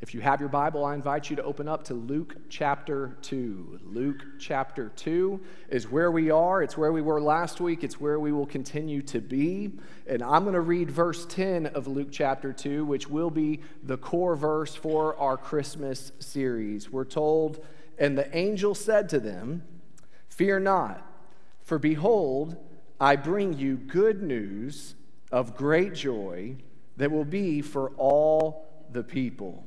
If you have your Bible, I invite you to open up to Luke chapter 2. Luke chapter 2 is where we are. It's where we were last week. It's where we will continue to be. And I'm going to read verse 10 of Luke chapter 2, which will be the core verse for our Christmas series. We're told, And the angel said to them, Fear not, for behold, I bring you good news of great joy that will be for all the people.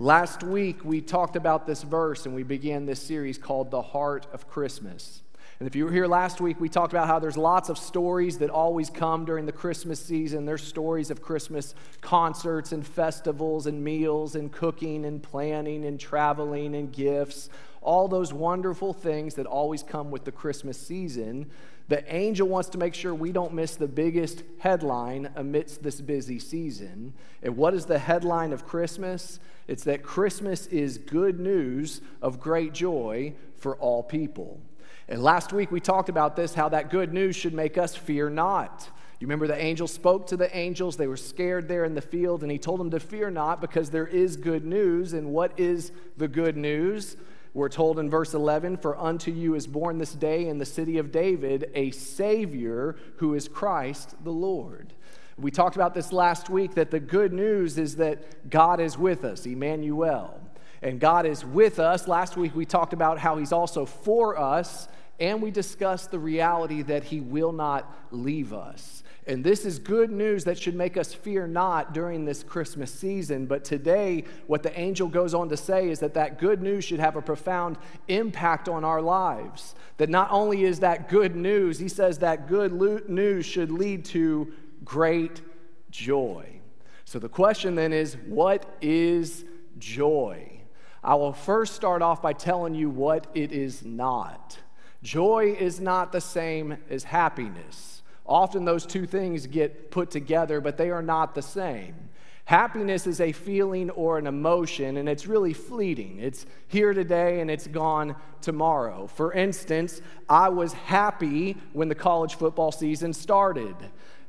Last week, we talked about this verse and we began this series called The Heart of Christmas. And if you were here last week, we talked about how there's lots of stories that always come during the Christmas season. There's stories of Christmas concerts and festivals and meals and cooking and planning and traveling and gifts, all those wonderful things that always come with the Christmas season. The angel wants to make sure we don't miss the biggest headline amidst this busy season. And what is the headline of Christmas? It's that Christmas is good news of great joy for all people. And last week we talked about this how that good news should make us fear not. You remember the angel spoke to the angels. They were scared there in the field, and he told them to fear not because there is good news. And what is the good news? We're told in verse 11, For unto you is born this day in the city of David a Savior who is Christ the Lord. We talked about this last week that the good news is that God is with us, Emmanuel. And God is with us. Last week we talked about how He's also for us, and we discussed the reality that He will not leave us. And this is good news that should make us fear not during this Christmas season. But today, what the angel goes on to say is that that good news should have a profound impact on our lives. That not only is that good news, he says that good news should lead to great joy. So the question then is what is joy? I will first start off by telling you what it is not. Joy is not the same as happiness. Often those two things get put together, but they are not the same. Happiness is a feeling or an emotion, and it's really fleeting. It's here today and it's gone tomorrow. For instance, I was happy when the college football season started.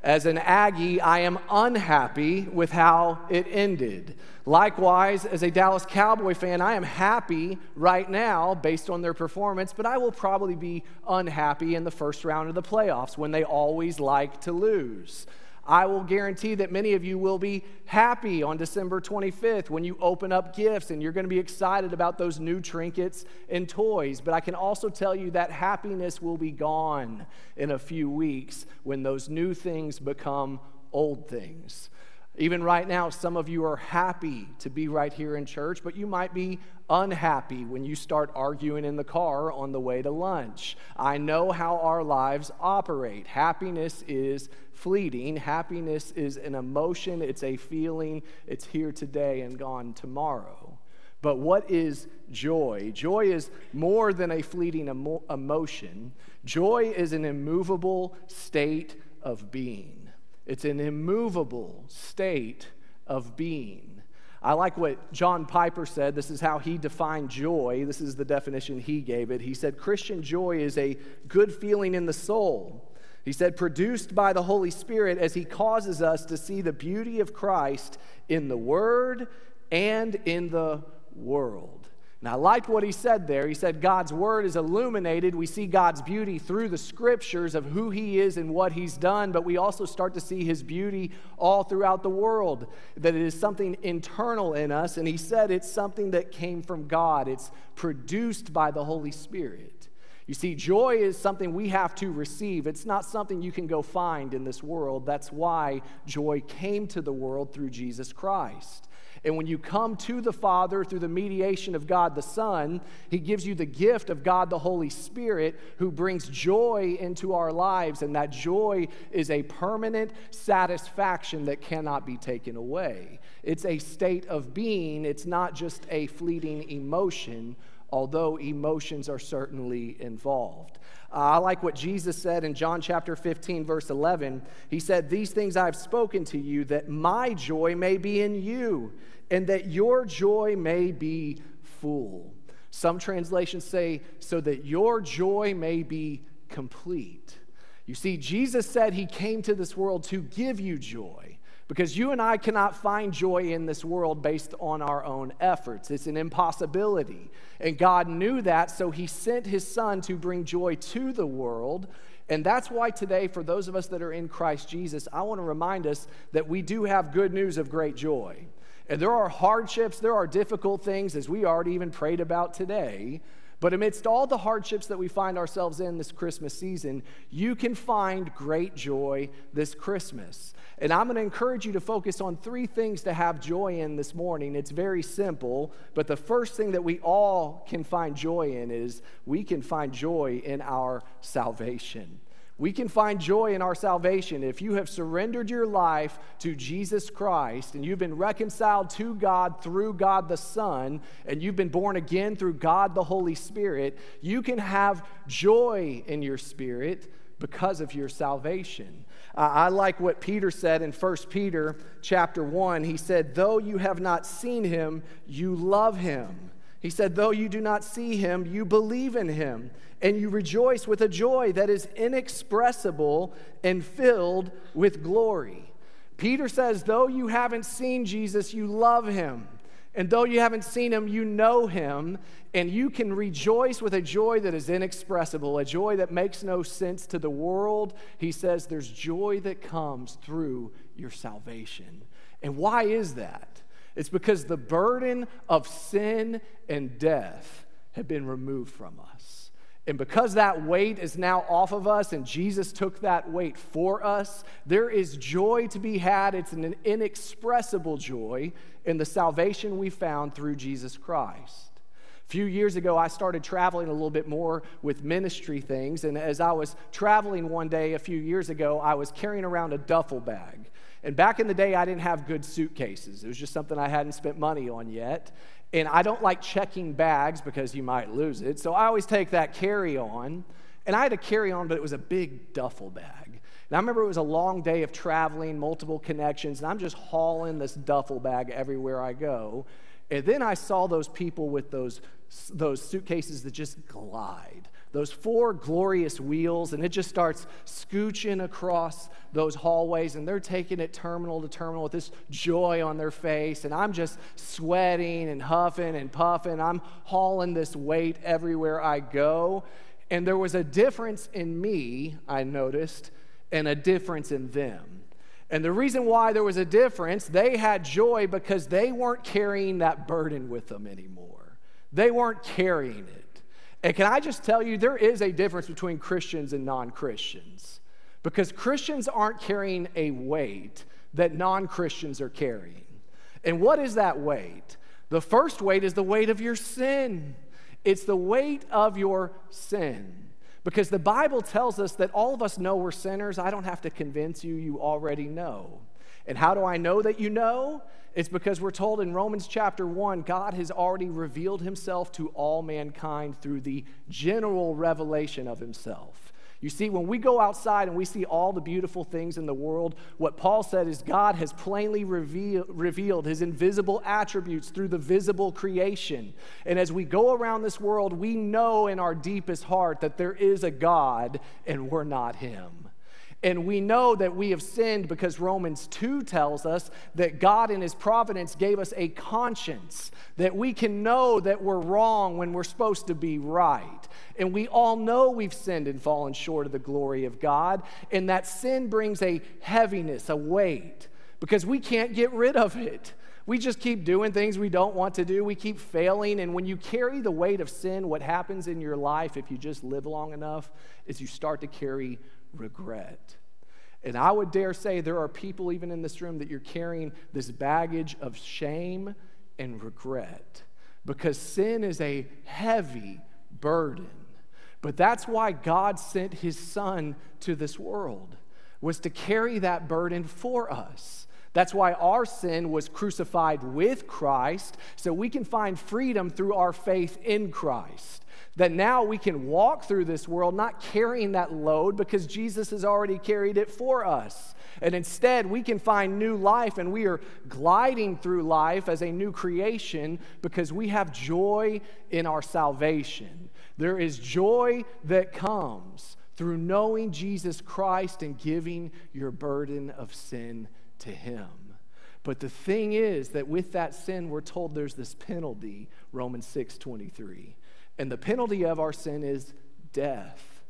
As an Aggie, I am unhappy with how it ended. Likewise, as a Dallas Cowboy fan, I am happy right now based on their performance, but I will probably be unhappy in the first round of the playoffs when they always like to lose. I will guarantee that many of you will be happy on December 25th when you open up gifts and you're going to be excited about those new trinkets and toys. But I can also tell you that happiness will be gone in a few weeks when those new things become old things. Even right now, some of you are happy to be right here in church, but you might be unhappy when you start arguing in the car on the way to lunch. I know how our lives operate. Happiness is fleeting, happiness is an emotion, it's a feeling, it's here today and gone tomorrow. But what is joy? Joy is more than a fleeting emo- emotion, joy is an immovable state of being. It's an immovable state of being. I like what John Piper said. This is how he defined joy. This is the definition he gave it. He said, Christian joy is a good feeling in the soul. He said, produced by the Holy Spirit as he causes us to see the beauty of Christ in the Word and in the world. And I liked what he said there. He said, God's word is illuminated. We see God's beauty through the scriptures of who he is and what he's done, but we also start to see his beauty all throughout the world, that it is something internal in us. And he said it's something that came from God, it's produced by the Holy Spirit. You see, joy is something we have to receive. It's not something you can go find in this world. That's why joy came to the world through Jesus Christ. And when you come to the Father through the mediation of God the Son, He gives you the gift of God the Holy Spirit who brings joy into our lives. And that joy is a permanent satisfaction that cannot be taken away. It's a state of being, it's not just a fleeting emotion, although emotions are certainly involved. Uh, I like what Jesus said in John chapter 15, verse 11. He said, These things I've spoken to you, that my joy may be in you and that your joy may be full. Some translations say, so that your joy may be complete. You see, Jesus said he came to this world to give you joy, Because you and I cannot find joy in this world based on our own efforts. It's an impossibility. And God knew that, so He sent His Son to bring joy to the world. And that's why today, for those of us that are in Christ Jesus, I want to remind us that we do have good news of great joy. And there are hardships, there are difficult things, as we already even prayed about today. But amidst all the hardships that we find ourselves in this Christmas season, you can find great joy this Christmas. And I'm going to encourage you to focus on three things to have joy in this morning. It's very simple, but the first thing that we all can find joy in is we can find joy in our salvation. We can find joy in our salvation. If you have surrendered your life to Jesus Christ and you've been reconciled to God through God the Son, and you've been born again through God the Holy Spirit, you can have joy in your spirit because of your salvation. Uh, I like what Peter said in 1 Peter chapter 1. He said, Though you have not seen him, you love him. He said, Though you do not see him, you believe in him and you rejoice with a joy that is inexpressible and filled with glory. Peter says, though you haven't seen Jesus, you love him. And though you haven't seen him, you know him, and you can rejoice with a joy that is inexpressible, a joy that makes no sense to the world. He says there's joy that comes through your salvation. And why is that? It's because the burden of sin and death have been removed from us. And because that weight is now off of us and Jesus took that weight for us, there is joy to be had. It's an inexpressible joy in the salvation we found through Jesus Christ. A few years ago, I started traveling a little bit more with ministry things. And as I was traveling one day a few years ago, I was carrying around a duffel bag. And back in the day, I didn't have good suitcases. It was just something I hadn't spent money on yet. And I don't like checking bags because you might lose it. So I always take that carry on. And I had a carry on, but it was a big duffel bag. And I remember it was a long day of traveling, multiple connections, and I'm just hauling this duffel bag everywhere I go. And then I saw those people with those, those suitcases that just glide those four glorious wheels, and it just starts scooching across those hallways, and they're taking it terminal to terminal with this joy on their face. And I'm just sweating and huffing and puffing. I'm hauling this weight everywhere I go. And there was a difference in me, I noticed, and a difference in them. And the reason why there was a difference, they had joy because they weren't carrying that burden with them anymore. They weren't carrying it. And can I just tell you, there is a difference between Christians and non Christians because Christians aren't carrying a weight that non Christians are carrying. And what is that weight? The first weight is the weight of your sin. It's the weight of your sin. Because the Bible tells us that all of us know we're sinners. I don't have to convince you, you already know. And how do I know that you know? It's because we're told in Romans chapter 1, God has already revealed himself to all mankind through the general revelation of himself. You see, when we go outside and we see all the beautiful things in the world, what Paul said is God has plainly reveal, revealed his invisible attributes through the visible creation. And as we go around this world, we know in our deepest heart that there is a God and we're not him. And we know that we have sinned because Romans 2 tells us that God, in His providence, gave us a conscience, that we can know that we're wrong when we're supposed to be right. And we all know we've sinned and fallen short of the glory of God, and that sin brings a heaviness, a weight, because we can't get rid of it. We just keep doing things we don't want to do. We keep failing. And when you carry the weight of sin, what happens in your life, if you just live long enough, is you start to carry regret. And I would dare say there are people, even in this room, that you're carrying this baggage of shame and regret because sin is a heavy burden. But that's why God sent his son to this world was to carry that burden for us. That's why our sin was crucified with Christ so we can find freedom through our faith in Christ. That now we can walk through this world not carrying that load because Jesus has already carried it for us. And instead, we can find new life and we are gliding through life as a new creation because we have joy in our salvation. There is joy that comes through knowing Jesus Christ and giving your burden of sin to Him. But the thing is that with that sin, we're told there's this penalty, Romans 6 23. And the penalty of our sin is death.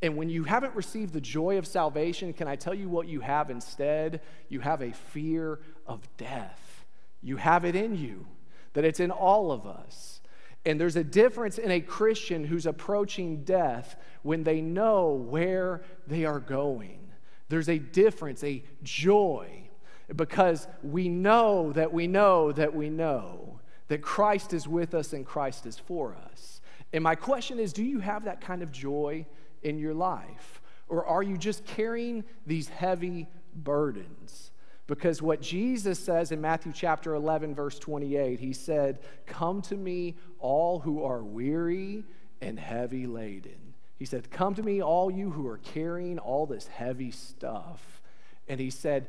And when you haven't received the joy of salvation, can I tell you what you have instead? You have a fear of death. You have it in you, that it's in all of us. And there's a difference in a Christian who's approaching death when they know where they are going. There's a difference, a joy, because we know that we know that we know that Christ is with us and Christ is for us. And my question is do you have that kind of joy in your life? Or are you just carrying these heavy burdens? Because what Jesus says in Matthew chapter 11, verse 28, he said, Come to me, all who are weary and heavy laden. He said, Come to me, all you who are carrying all this heavy stuff. And he said,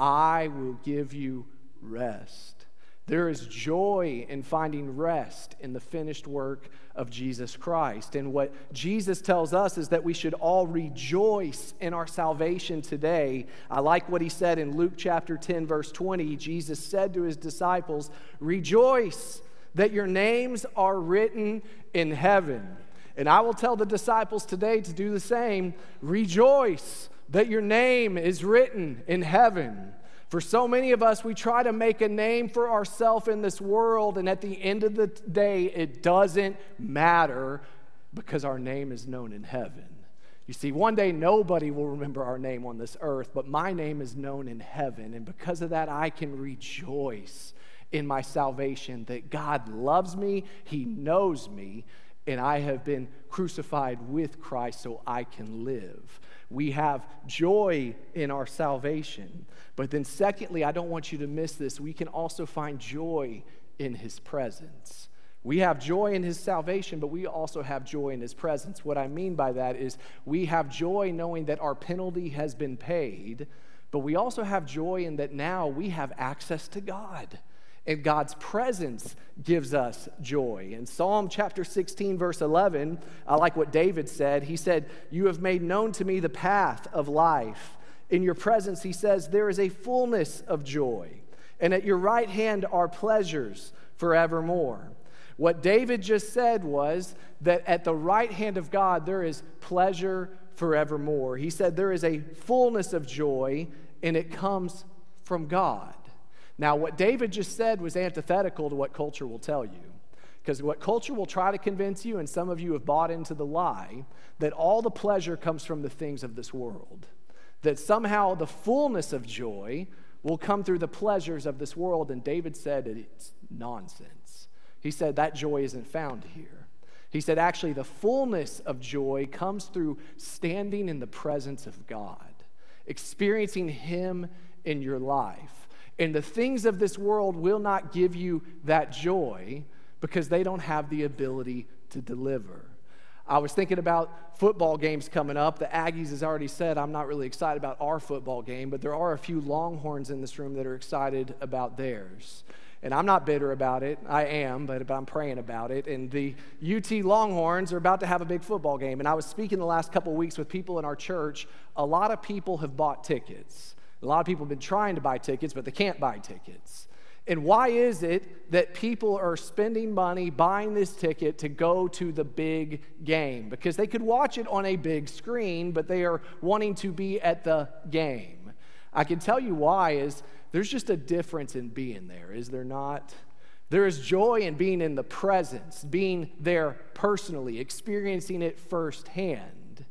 I will give you rest. There is joy in finding rest in the finished work of Jesus Christ. And what Jesus tells us is that we should all rejoice in our salvation today. I like what he said in Luke chapter 10, verse 20. Jesus said to his disciples, Rejoice that your names are written in heaven. And I will tell the disciples today to do the same. Rejoice that your name is written in heaven. For so many of us, we try to make a name for ourselves in this world, and at the end of the day, it doesn't matter because our name is known in heaven. You see, one day nobody will remember our name on this earth, but my name is known in heaven, and because of that, I can rejoice in my salvation that God loves me, He knows me, and I have been crucified with Christ so I can live. We have joy in our salvation. But then, secondly, I don't want you to miss this. We can also find joy in his presence. We have joy in his salvation, but we also have joy in his presence. What I mean by that is we have joy knowing that our penalty has been paid, but we also have joy in that now we have access to God. And God's presence gives us joy. In Psalm chapter 16, verse 11, I like what David said. He said, You have made known to me the path of life. In your presence, he says, there is a fullness of joy. And at your right hand are pleasures forevermore. What David just said was that at the right hand of God, there is pleasure forevermore. He said there is a fullness of joy, and it comes from God. Now, what David just said was antithetical to what culture will tell you. Because what culture will try to convince you, and some of you have bought into the lie, that all the pleasure comes from the things of this world. That somehow the fullness of joy will come through the pleasures of this world. And David said it's nonsense. He said that joy isn't found here. He said, actually, the fullness of joy comes through standing in the presence of God, experiencing Him in your life. And the things of this world will not give you that joy because they don't have the ability to deliver. I was thinking about football games coming up. The Aggies has already said I'm not really excited about our football game, but there are a few Longhorns in this room that are excited about theirs. And I'm not bitter about it. I am, but I'm praying about it. And the UT Longhorns are about to have a big football game. And I was speaking the last couple weeks with people in our church. A lot of people have bought tickets. A lot of people have been trying to buy tickets, but they can't buy tickets. And why is it that people are spending money buying this ticket to go to the big game? Because they could watch it on a big screen, but they are wanting to be at the game. I can tell you why is there's just a difference in being there, is there not? There is joy in being in the presence, being there personally, experiencing it firsthand.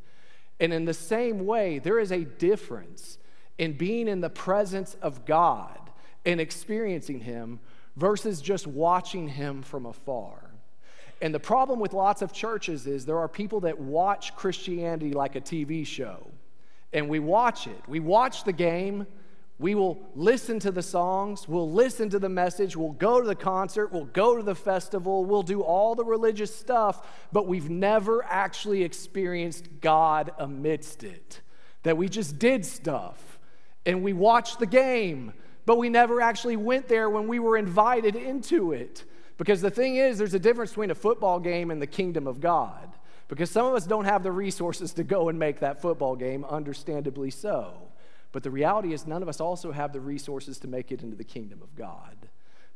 And in the same way, there is a difference in being in the presence of God and experiencing Him versus just watching Him from afar. And the problem with lots of churches is there are people that watch Christianity like a TV show. And we watch it. We watch the game. We will listen to the songs. We'll listen to the message. We'll go to the concert. We'll go to the festival. We'll do all the religious stuff, but we've never actually experienced God amidst it. That we just did stuff and we watched the game, but we never actually went there when we were invited into it. Because the thing is, there's a difference between a football game and the kingdom of God. Because some of us don't have the resources to go and make that football game, understandably so. But the reality is, none of us also have the resources to make it into the kingdom of God.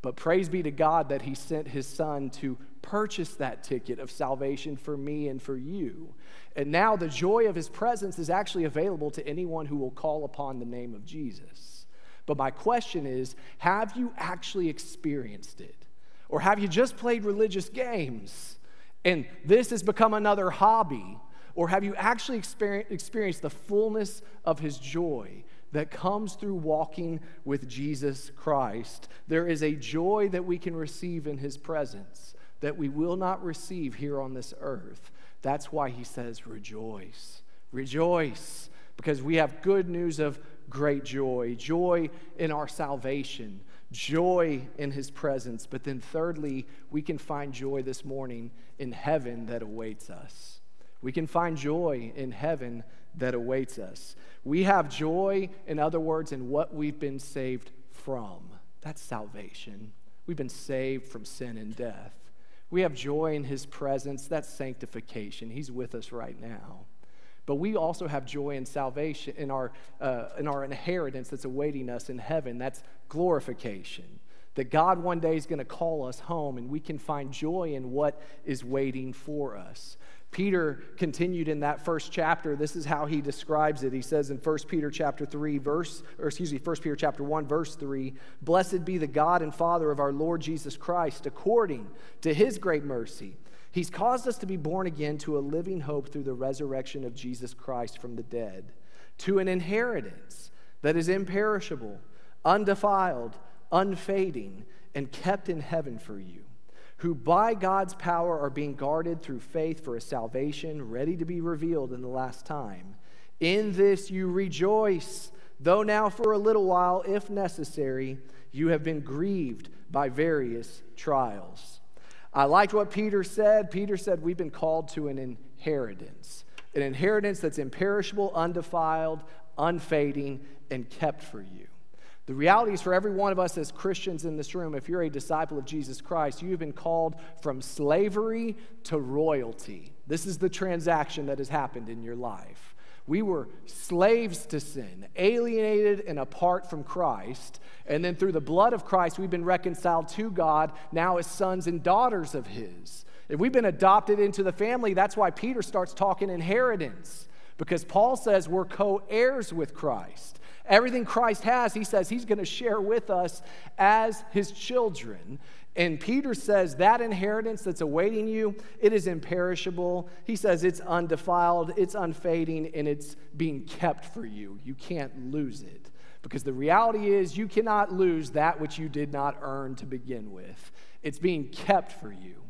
But praise be to God that He sent His Son to purchase that ticket of salvation for me and for you. And now the joy of His presence is actually available to anyone who will call upon the name of Jesus. But my question is have you actually experienced it? Or have you just played religious games and this has become another hobby? Or have you actually experienced the fullness of His joy? That comes through walking with Jesus Christ. There is a joy that we can receive in his presence that we will not receive here on this earth. That's why he says, Rejoice, rejoice, because we have good news of great joy, joy in our salvation, joy in his presence. But then, thirdly, we can find joy this morning in heaven that awaits us. We can find joy in heaven that awaits us. We have joy, in other words, in what we've been saved from. That's salvation. We've been saved from sin and death. We have joy in his presence. That's sanctification. He's with us right now. But we also have joy in salvation, in our, uh, in our inheritance that's awaiting us in heaven. That's glorification. That God one day is going to call us home and we can find joy in what is waiting for us. Peter continued in that first chapter. This is how he describes it. He says in 1 Peter chapter 3 verse or excuse me 1 Peter chapter 1 verse 3, "Blessed be the God and Father of our Lord Jesus Christ, according to his great mercy, he's caused us to be born again to a living hope through the resurrection of Jesus Christ from the dead, to an inheritance that is imperishable, undefiled, unfading, and kept in heaven for you." Who by God's power are being guarded through faith for a salvation ready to be revealed in the last time. In this you rejoice, though now for a little while, if necessary, you have been grieved by various trials. I liked what Peter said. Peter said, We've been called to an inheritance, an inheritance that's imperishable, undefiled, unfading, and kept for you. The reality is for every one of us as Christians in this room, if you're a disciple of Jesus Christ, you have been called from slavery to royalty. This is the transaction that has happened in your life. We were slaves to sin, alienated and apart from Christ. And then through the blood of Christ, we've been reconciled to God now as sons and daughters of His. If we've been adopted into the family, that's why Peter starts talking inheritance, because Paul says we're co heirs with Christ. Everything Christ has, he says he's going to share with us as his children. And Peter says that inheritance that's awaiting you, it is imperishable. He says it's undefiled, it's unfading, and it's being kept for you. You can't lose it. Because the reality is, you cannot lose that which you did not earn to begin with. It's being kept for you.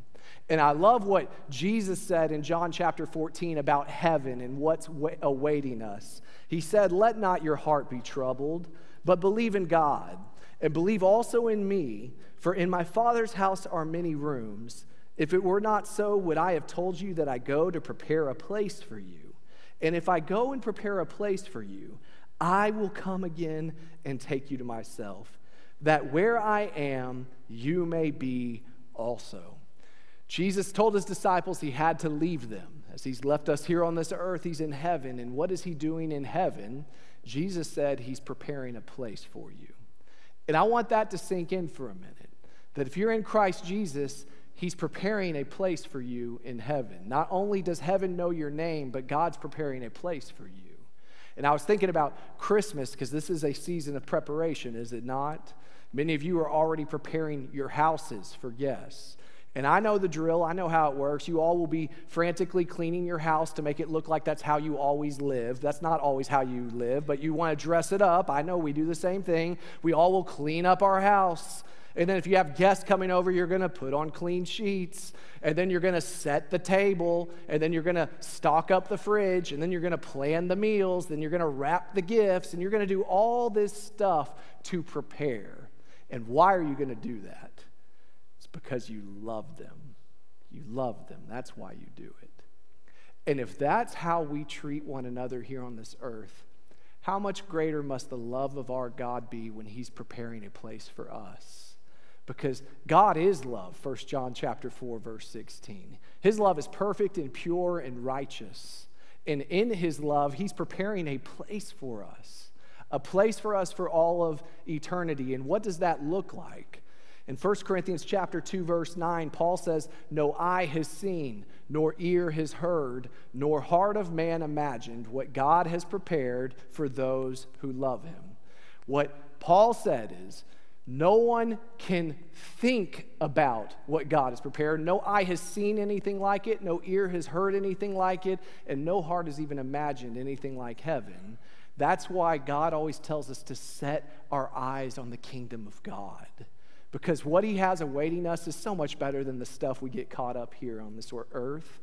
And I love what Jesus said in John chapter 14 about heaven and what's awaiting us. He said, Let not your heart be troubled, but believe in God, and believe also in me, for in my Father's house are many rooms. If it were not so, would I have told you that I go to prepare a place for you? And if I go and prepare a place for you, I will come again and take you to myself, that where I am, you may be also. Jesus told his disciples he had to leave them. As he's left us here on this earth, he's in heaven. And what is he doing in heaven? Jesus said he's preparing a place for you. And I want that to sink in for a minute. That if you're in Christ Jesus, he's preparing a place for you in heaven. Not only does heaven know your name, but God's preparing a place for you. And I was thinking about Christmas because this is a season of preparation, is it not? Many of you are already preparing your houses for guests. And I know the drill, I know how it works. You all will be frantically cleaning your house to make it look like that's how you always live. That's not always how you live, but you want to dress it up. I know we do the same thing. We all will clean up our house. And then if you have guests coming over, you're going to put on clean sheets. And then you're going to set the table. And then you're going to stock up the fridge. And then you're going to plan the meals. Then you're going to wrap the gifts. And you're going to do all this stuff to prepare. And why are you going to do that? Because you love them. You love them. That's why you do it. And if that's how we treat one another here on this earth, how much greater must the love of our God be when he's preparing a place for us? Because God is love, 1 John chapter 4 verse 16. His love is perfect and pure and righteous. And in his love, he's preparing a place for us a place for us for all of eternity. And what does that look like? In 1 Corinthians chapter 2 verse 9, Paul says, "No eye has seen, nor ear has heard, nor heart of man imagined what God has prepared for those who love him." What Paul said is, no one can think about what God has prepared. No eye has seen anything like it, no ear has heard anything like it, and no heart has even imagined anything like heaven. That's why God always tells us to set our eyes on the kingdom of God. Because what He has awaiting us is so much better than the stuff we get caught up here on this earth.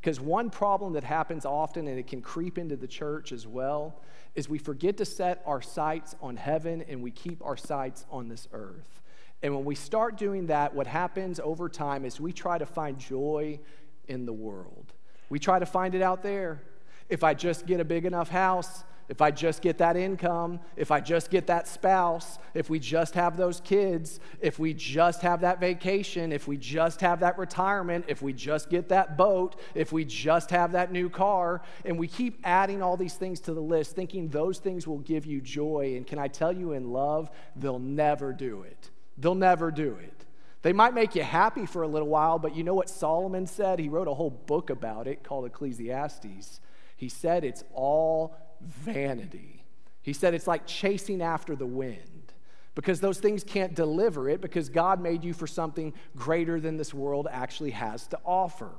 Because one problem that happens often, and it can creep into the church as well, is we forget to set our sights on heaven and we keep our sights on this earth. And when we start doing that, what happens over time is we try to find joy in the world. We try to find it out there. If I just get a big enough house, if I just get that income, if I just get that spouse, if we just have those kids, if we just have that vacation, if we just have that retirement, if we just get that boat, if we just have that new car, and we keep adding all these things to the list, thinking those things will give you joy. And can I tell you, in love, they'll never do it. They'll never do it. They might make you happy for a little while, but you know what Solomon said? He wrote a whole book about it called Ecclesiastes. He said it's all vanity. He said it's like chasing after the wind because those things can't deliver it because God made you for something greater than this world actually has to offer.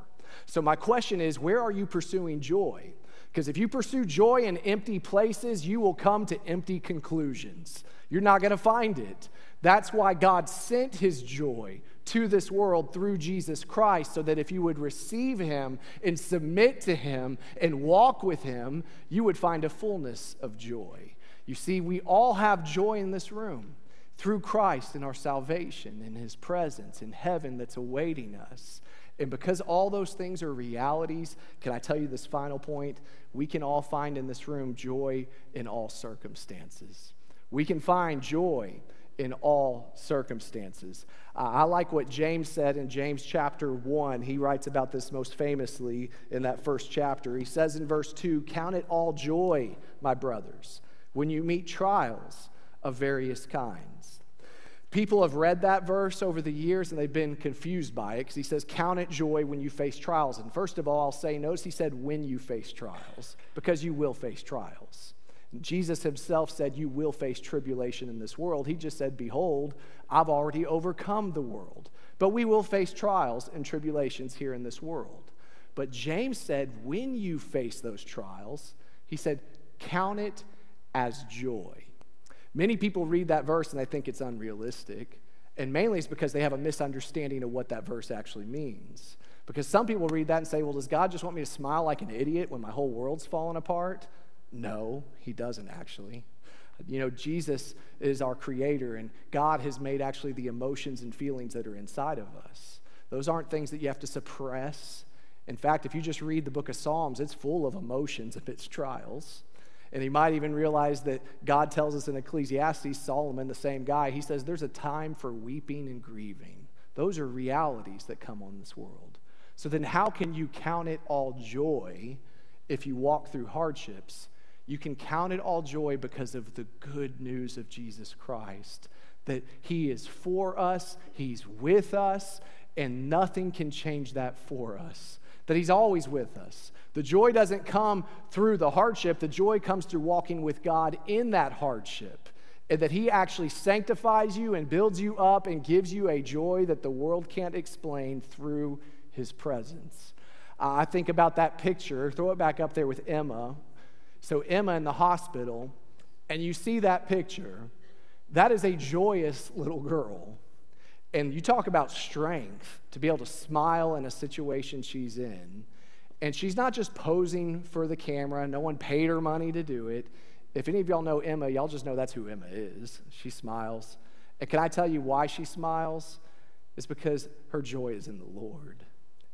So, my question is where are you pursuing joy? Because if you pursue joy in empty places, you will come to empty conclusions. You're not going to find it. That's why God sent his joy to this world through Jesus Christ, so that if you would receive him and submit to him and walk with him, you would find a fullness of joy. You see, we all have joy in this room through Christ and our salvation and his presence in heaven that's awaiting us. And because all those things are realities, can I tell you this final point? We can all find in this room joy in all circumstances. We can find joy in all circumstances. Uh, I like what James said in James chapter 1. He writes about this most famously in that first chapter. He says in verse 2 Count it all joy, my brothers, when you meet trials of various kinds. People have read that verse over the years and they've been confused by it because he says, Count it joy when you face trials. And first of all, I'll say, notice he said, when you face trials, because you will face trials. Jesus himself said, You will face tribulation in this world. He just said, Behold, I've already overcome the world. But we will face trials and tribulations here in this world. But James said, When you face those trials, he said, Count it as joy. Many people read that verse and they think it's unrealistic. And mainly it's because they have a misunderstanding of what that verse actually means. Because some people read that and say, Well, does God just want me to smile like an idiot when my whole world's falling apart? No, he doesn't actually. You know, Jesus is our creator, and God has made actually the emotions and feelings that are inside of us. Those aren't things that you have to suppress. In fact, if you just read the book of Psalms, it's full of emotions its trials. And you might even realize that God tells us in Ecclesiastes, Solomon, the same guy, he says there's a time for weeping and grieving. Those are realities that come on this world. So then, how can you count it all joy if you walk through hardships you can count it all joy because of the good news of Jesus Christ that He is for us, He's with us, and nothing can change that for us. That He's always with us. The joy doesn't come through the hardship, the joy comes through walking with God in that hardship. And that He actually sanctifies you and builds you up and gives you a joy that the world can't explain through His presence. I think about that picture, throw it back up there with Emma so, Emma in the hospital, and you see that picture, that is a joyous little girl. And you talk about strength to be able to smile in a situation she's in. And she's not just posing for the camera, no one paid her money to do it. If any of y'all know Emma, y'all just know that's who Emma is. She smiles. And can I tell you why she smiles? It's because her joy is in the Lord.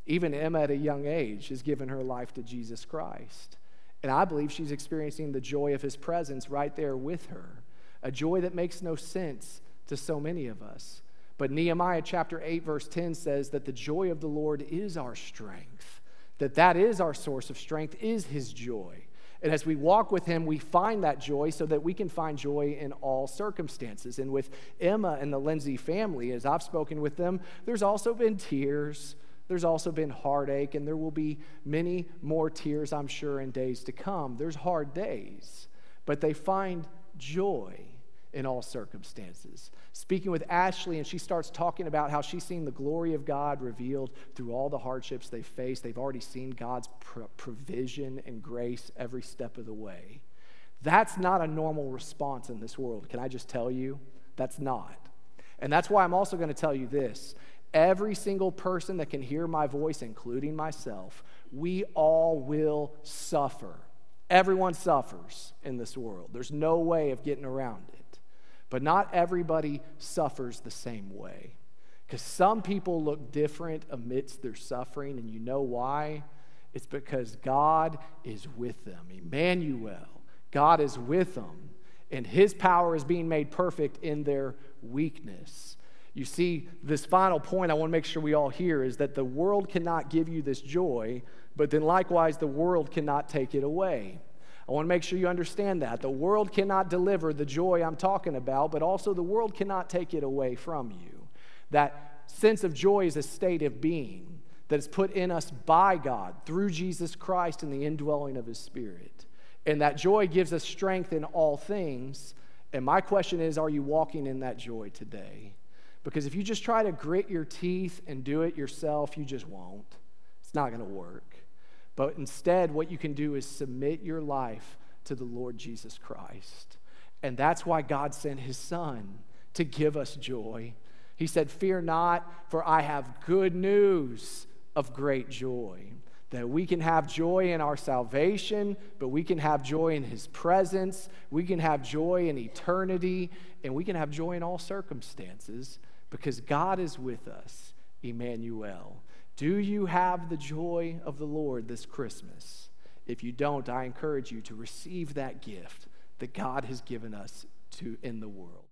Even Emma at a young age has given her life to Jesus Christ. And I believe she's experiencing the joy of his presence right there with her, a joy that makes no sense to so many of us. But Nehemiah chapter 8 verse 10 says that the joy of the Lord is our strength. That that is our source of strength is his joy. And as we walk with Him, we find that joy so that we can find joy in all circumstances. And with Emma and the Lindsay family, as I've spoken with them, there's also been tears, there's also been heartache, and there will be many more tears, I'm sure, in days to come. There's hard days, but they find joy in all circumstances. Speaking with Ashley, and she starts talking about how she's seen the glory of God revealed through all the hardships they face. They've already seen God's provision and grace every step of the way. That's not a normal response in this world. Can I just tell you? That's not. And that's why I'm also going to tell you this Every single person that can hear my voice, including myself, we all will suffer. Everyone suffers in this world. There's no way of getting around it. But not everybody suffers the same way. Because some people look different amidst their suffering, and you know why? It's because God is with them. Emmanuel, God is with them, and his power is being made perfect in their weakness. You see, this final point I want to make sure we all hear is that the world cannot give you this joy, but then likewise, the world cannot take it away. I want to make sure you understand that. The world cannot deliver the joy I'm talking about, but also the world cannot take it away from you. That sense of joy is a state of being that is put in us by God through Jesus Christ and the indwelling of His Spirit. And that joy gives us strength in all things. And my question is are you walking in that joy today? Because if you just try to grit your teeth and do it yourself, you just won't. It's not going to work. But instead, what you can do is submit your life to the Lord Jesus Christ. And that's why God sent his son to give us joy. He said, Fear not, for I have good news of great joy. That we can have joy in our salvation, but we can have joy in his presence. We can have joy in eternity, and we can have joy in all circumstances because God is with us, Emmanuel. Do you have the joy of the Lord this Christmas? If you don't, I encourage you to receive that gift that God has given us to in the world.